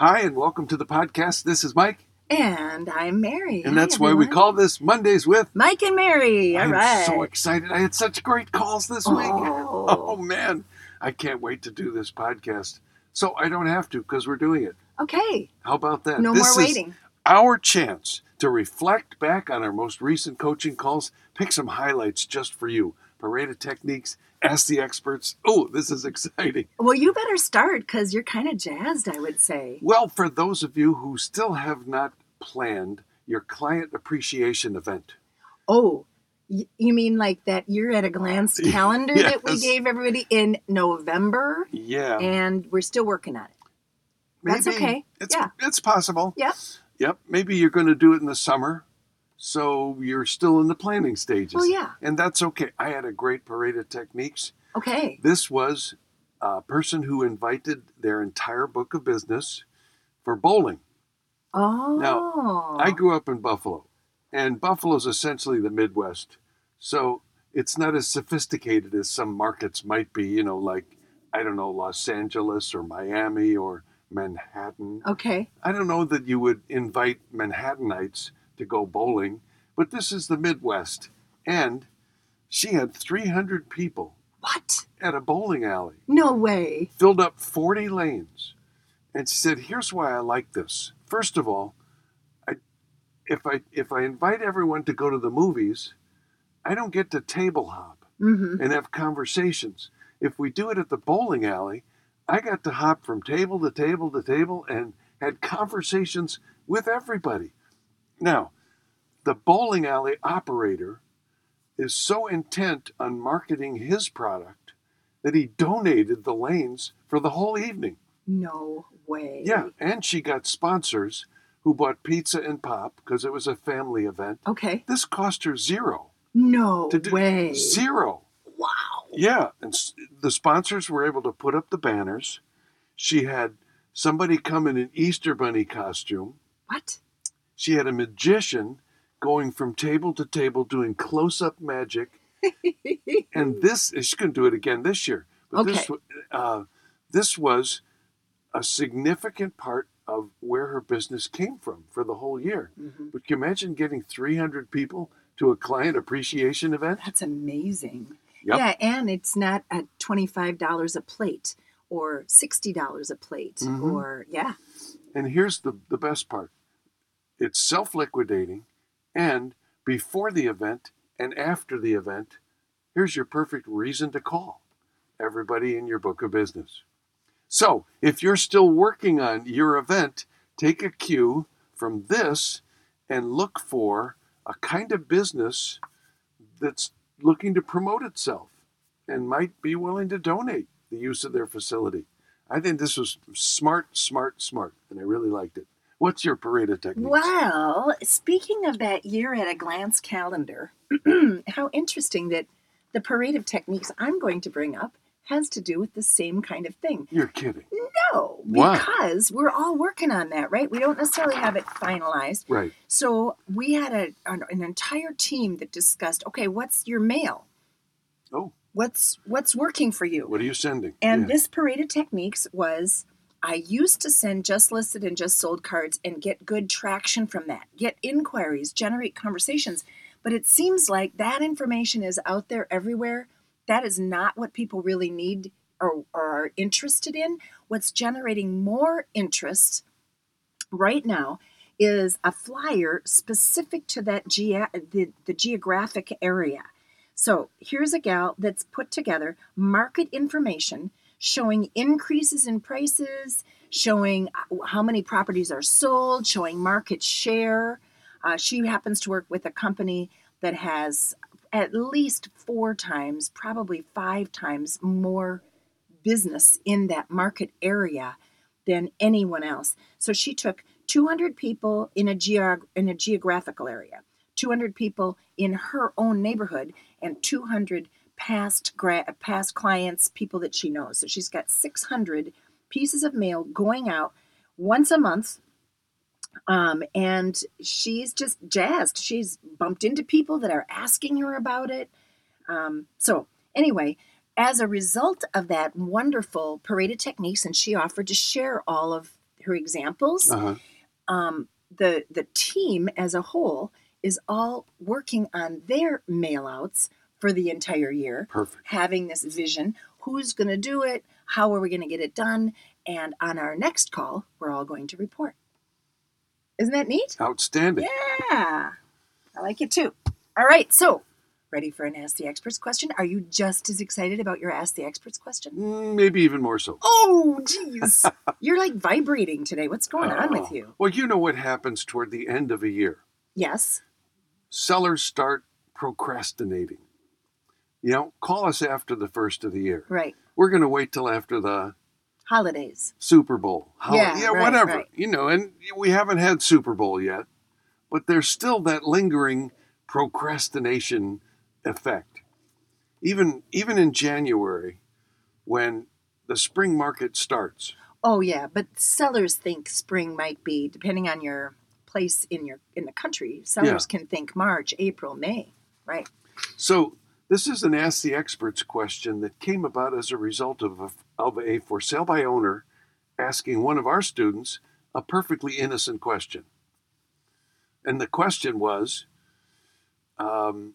Hi, and welcome to the podcast. This is Mike, And I'm Mary. and Hi, that's why we call this Mondays with. Mike and Mary. All I'm right. so excited. I had such great calls this week. Oh. Oh, man. I can't wait to do this podcast. So I don't have to because we're doing it. okay. How about that? No This more waiting. Our chance to reflect back on our most recent coaching calls, pick some highlights just for you. Parade of techniques, ask the experts. Oh, this is exciting. Well, you better start because you're kind of jazzed, I would say. Well, for those of you who still have not planned your client appreciation event, Oh, you mean like that you're at a uh, glance calendar that we gave everybody in November? yeah, And we're still working on it. That's okay. It's, Yeah. it's possible. Yep. Yep. Maybe you're going to do it in the summer, so you're still in the planning stages. Well, yeah. And that's okay. I had a great parade of techniques. Okay. This was a person who invited their entire book of business for bowling. Oh. Now, I grew up in Buffalo, and Buffalo's essentially the Midwest. So it's not as sophisticated as some markets might be, you know, like, I don't know, Los Angeles or Miami or Manhattan. okay. I don't know that you would invite Manhattanites to go bowling, but this is the Midwest. And she had 300 people What? at a bowling alley, No way. filled up 40 lanes. And she said, Here's why I like this. First of all, I, if, I, if I invite everyone to go to the movies, I don't get to table hop Mm-hmm. and have conversations. If we do it at the bowling alley, I got to hop from table to table to table and had conversations with everybody. Now, the bowling alley operator is so intent on marketing his product that he donated the lanes for the whole evening. No way. Yeah, and she got sponsors who bought pizza and pop because it was a family event. Okay. This cost her zero. No way. Zero. Wow. Yeah, and the sponsors were able to put up the banners. She had somebody come in an Easter bunny costume. What? She had a magician going from table to table doing close-up magic. And this she's going to do it again this year. But this Okay. wa- uh, this was a significant part of where her business came from for the whole year. Mhm. But can you imagine getting 300 people to a client appreciation event? That's amazing. Yep. Yeah, and it's not at $25 a plate or $60 a plate Mhm. or, yeah. And here's the, the best part it's self liquidating, and before the event and after the event, here's your perfect reason to call everybody in your book of business. So if you're still working on your event, take a cue from this and look for a kind of business that's looking to promote itself and might be willing to donate the use of their facility. I think this was smart, smart, smart, and I really liked it. What's your parade of techniques? Well, speaking of that year at a glance calendar, how interesting that the parade of techniques I'm going to bring up has to do with the same kind of thing. You're kidding. No, Why? because we're all working on that, right? We don't necessarily have it finalized. Right. So we had a, an, an entire team that discussed, okay, what's your mail? Oh, What's what's working for you? what are you sending? And Yeah. this parade of techniques was I used to send just listed and just sold cards and get good traction from that, get inquiries, generate conversations. But it seems like that information is out there everywhere. That is not what people really need or, or are interested in. What's generating more interest right now is a flyer specific to that ge- the, the geographic area. So here's a gal that's put together market information showing increases in prices, showing how many properties are sold, showing market share. Uh, she happens to work with a company that has at least four times, probably five times more business in that market area than anyone else. So she took 200 people in a geog- in a geographical area, 200 people in her own neighborhood, and 200 past gra- past clients, people that she knows. So she's got 600 pieces of mail going out once a month. Um, and she's just jazzed. She's bumped into people that are asking her about it. Um, so, anyway, as a result of that wonderful parade of techniques, and she offered to share all of her examples. Uh-huh. Um, the the team as a whole is all working on their mailouts for the entire year, Perfect. having this vision. Who's going to do it? How are we going to get it done? And on our next call, we're all going to report. Isn't that neat? Outstanding. Yeah, I like it too. All right, so ready for an Ask the Experts question? Are you just as excited about your Ask the Experts question? Mm, Maybe even more so. Oh, jeez. You're like vibrating today. What's going on with Oh. you? Well, you know what happens toward the end of a year. Yes. Sellers start procrastinating. You know, call us after the first of the year. Right. We're going to wait till after the Holidays. Super Bowl. Hol- Yeah, right, whatever. right. You know, and we haven't had Super Bowl yet, but there's still that lingering procrastination effect. Even even in January when the spring market starts. Oh yeah, but sellers think spring might be depending on your place in your in the country. Sellers can think March, April, May. Right. So this is an Ask the Experts question that came about as a result of a, of a for sale by owner asking one of our students a perfectly innocent question. And the question was um,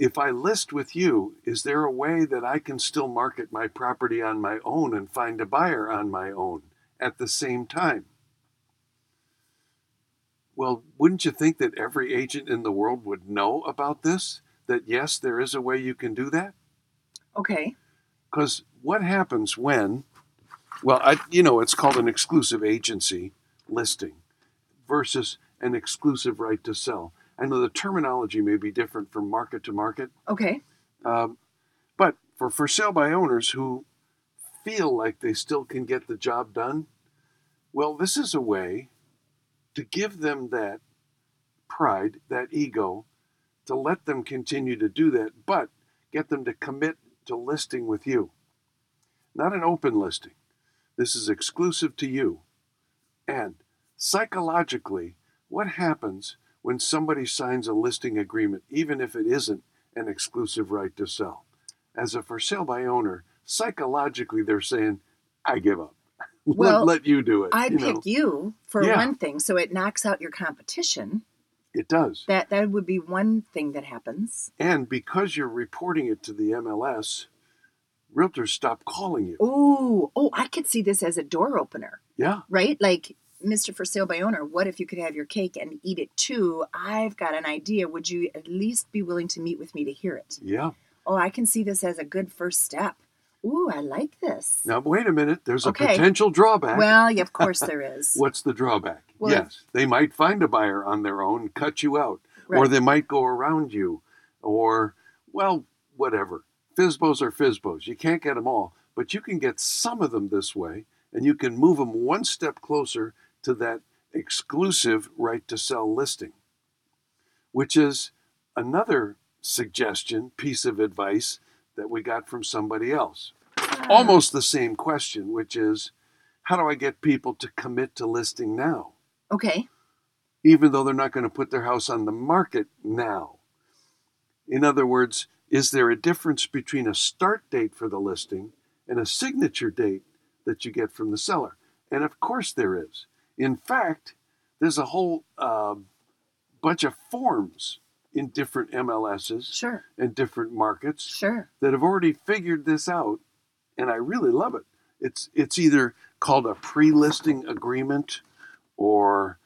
If I list with you, is there a way that I can still market my property on my own and find a buyer on my own at the same time? Well, wouldn't you think that every agent in the world would know about this? That yes, there is a way you can do that? Okay. Because what happens when, well, I, you know, it's called an exclusive agency listing versus an exclusive right to sell. I know the terminology may be different from market to market, Okay. um, but for for sale by owners who feel like they still can get the job done, well, this is a way to give them that pride, that ego, to let them continue to do that, but get them to commit to listing with you. Not an open listing. This is exclusive to you. And psychologically, what happens when somebody signs a listing agreement, even if it isn't an exclusive right to sell? As a for sale by owner, psychologically they're saying, I give up. Well, let, let you do it. I you pick know. you for Yeah. one thing, so it knocks out your competition. It does. That that would be one thing that happens. And because you're reporting it to the MLS, realtors stop calling you. Oh, oh, I could see this as a door opener, Yeah. right? Like, Mr. For Sale by Owner, what if you could have your cake and eat it too? I've got an idea. Would you at least be willing to meet with me to hear it? Yeah. Oh, I can see this as a good first step. Ooh, I like this. Now, wait a minute. There's a potential drawback. Well, yeah, of course there is. What's the drawback? Well- yes, they might find a buyer on their own, cut you out, or they might go around you, or, well, whatever. Fizbos are Fizbos. You can't get them all, but you can get some of them this way, and you can move them one step closer to that exclusive right to sell listing, which is another suggestion, piece of advice that we got from somebody else. Hmm. Almost the same question, which is how do I get people to commit to listing now? Okay. even though they're not going to put their house on the market now. In other words, is there a difference between a start date for the listing and a signature date that you get from the seller? And of course there is. In fact, there's a whole um bunch of forms in different MLSs Sure. and different markets Sure. that have already figured this out, and I really love it. It's it's either called a pre-listing agreement or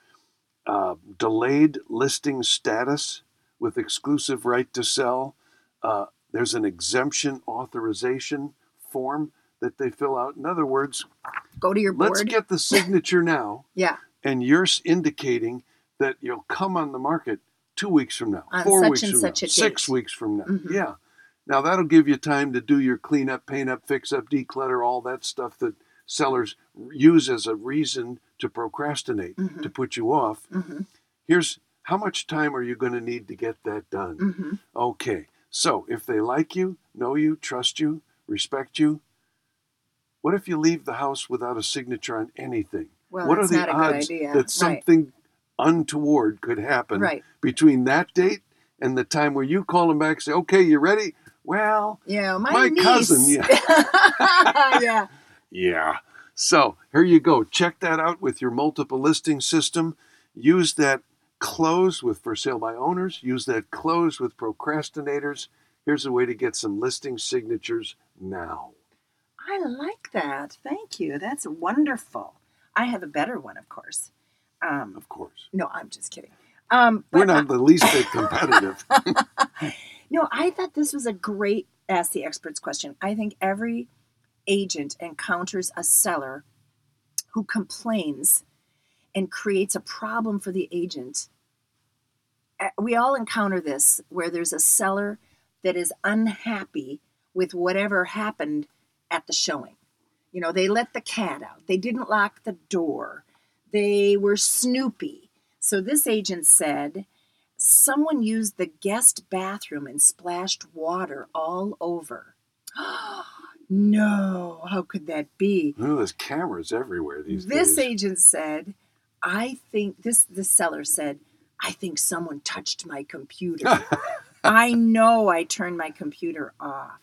uh, delayed listing status with exclusive right to sell. Uh, there's an exemption authorization form that they fill out. In other words, Go to your board. let's get the signature now, yeah. and you're indicating that you'll come on the market two weeks from now, On four weeks from now, six weeks from now. Mhm. Yeah. Now that'll give you time to do your cleanup, paint up, fix up, declutter, all that stuff that sellers use as a reason to procrastinate, Mhm. to put you off. hmm Here's how much time are you going to need to get that done? hmm Okay. So if they like you, know you, trust you, respect you, what if you leave the house without a signature on anything? Well, what are the not a good odds that Right. something untoward could happen Right. between that date and the time where you call them back and say, okay, you ready? Well, Yeah, my, My cousin, yeah. yeah. yeah. So here you go. Check that out with your multiple listing system. Use that close with for sale by owners. Use that close with procrastinators. Here's a way to get some listing signatures now. I like that. Thank you. That's wonderful. I have a better one, of course. Um, Of course. no, I'm just kidding. Um, We're not the least bit competitive. No, I thought this was a great ask the experts question. I think every agent encounters a seller who complains and creates a problem for the agent. We all encounter this where there's a seller that is unhappy with whatever happened at the showing. You know, they let the cat out, they didn't lock the door, they were snoopy. So this agent said, someone used the guest bathroom and splashed water all over. no, how could that be? Oh, there's cameras everywhere these This days. agent said, I think this the seller said, I think someone touched my computer. I know I turned my computer off.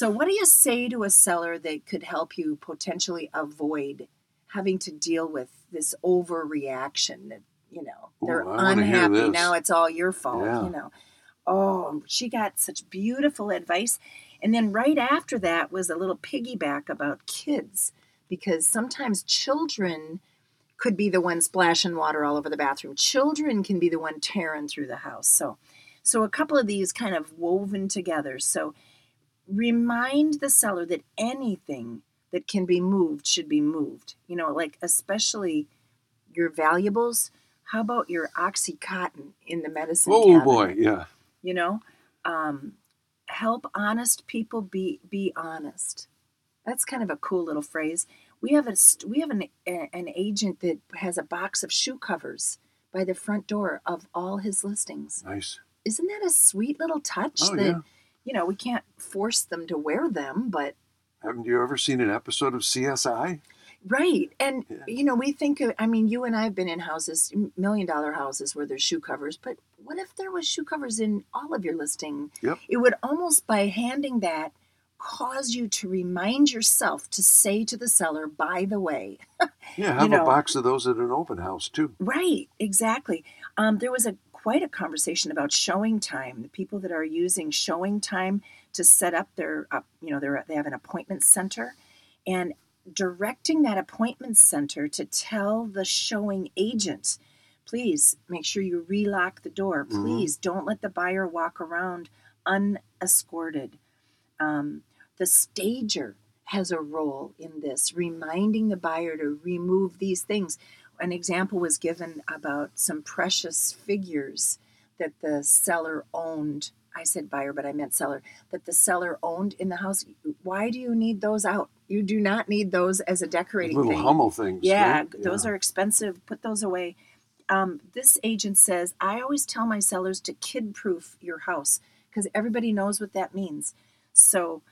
So what do you say to a seller that could help you potentially avoid having to deal with this overreaction that, you know, they're I unhappy. Now it's all your fault, Yeah. you know. Oh, she got such beautiful advice. And then right after that was a little piggyback about kids because sometimes children could be the one splashing water all over the bathroom. Children can be the one tearing through the house. So so a couple of these kind of woven together. So remind the seller that anything that can be moved should be moved. You know, like especially your valuables. How about your oxycontin in the medicine oh cabinet? boy, yeah. you know um, help honest people be be honest that's kind of a cool little phrase we have a we have an, a, an agent that has a box of shoe covers by the front door of all his listings Nice. isn't that a sweet little touch Oh that yeah. You know we can't force them to wear them but Haven't you ever seen an episode of CSI? Right. And, Yeah. you know, we think of, I mean, you and I have been in houses, million dollar houses where there's shoe covers, but what if there was shoe covers in all of your listing? Yep. It would almost, by handing that, cause you to remind yourself to say to the seller, by the way, Yeah, have know. a box of those at an open house too. Right, exactly. Um, there was a quite a conversation about ShowingTime. The people that are using ShowingTime to set up their, uh, you know, they have an appointment center, and directing that appointment center to tell the showing agent, please make sure you relock the door. Mhm. Please don't let the buyer walk around unescorted. Um, the stager has a role in this, reminding the buyer to remove these things. An example was given about some precious figures that the seller owned. I said buyer, but I meant seller. That the seller owned in the house. Why do you need those out? You do not need those as a decorating Little thing. Hummel things. Yeah, right? those are expensive. Put those away. Um, this agent says, I always tell my sellers to kid proof your house because everybody knows what that means. So,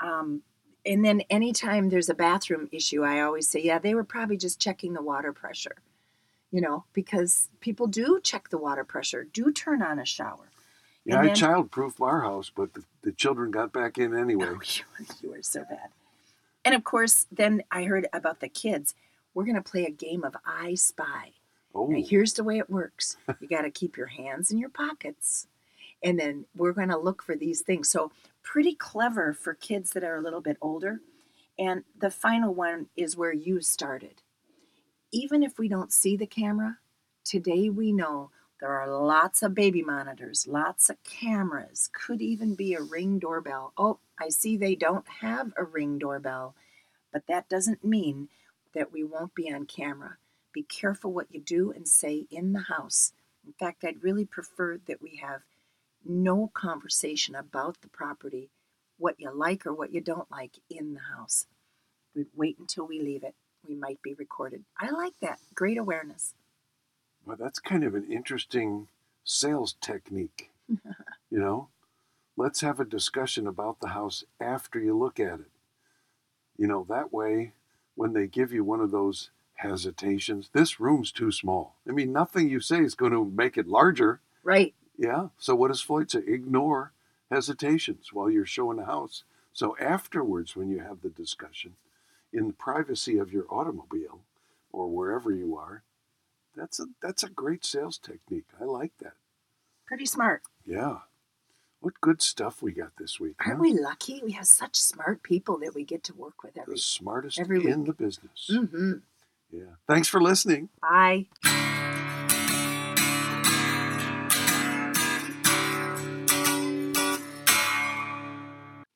um, and then anytime there's a bathroom issue, I always say, yeah, they were probably just checking the water pressure, you know, because people do check the water pressure, do turn on a shower. Yeah, And I then- childproofed our house, but the, the children got back in anyway. Oh, you, you are so bad. And of course, then I heard about the kids. We're going to play a game of I Spy. Oh, Now, here's the way it works you got to keep your hands in your pockets. And then we're going to look for these things. So, pretty clever for kids that are a little bit older. And the final one is where you started. Even if we don't see the camera, today we know there are lots of baby monitors, lots of cameras, could even be a ring doorbell. Oh, I see they don't have a ring doorbell, but that doesn't mean that we won't be on camera. Be careful what you do and say in the house. In fact, I'd really prefer that we have no conversation about the property, what you like or what you don't like in the house. We'd wait until we leave it. We might be recorded. I like that. Great awareness. well, that's kind of an interesting sales technique. you know, let's have a discussion about the house after you look at it. You know, that way, when they give you one of those hesitations, this room's too small. I mean, nothing you say is going to make it larger. Right. Yeah. So what does Floyd say? Ignore hesitations while you're showing the house. So afterwards, when you have the discussion, in the privacy of your automobile or wherever you are. That's a that's a great sales technique. I like that. Pretty smart. Yeah. What good stuff we got this week. Aren't huh? we lucky? We have such smart people that we get to work with every. The smartest every in week. the business. Mm-hmm. Yeah. Thanks for listening. Bye.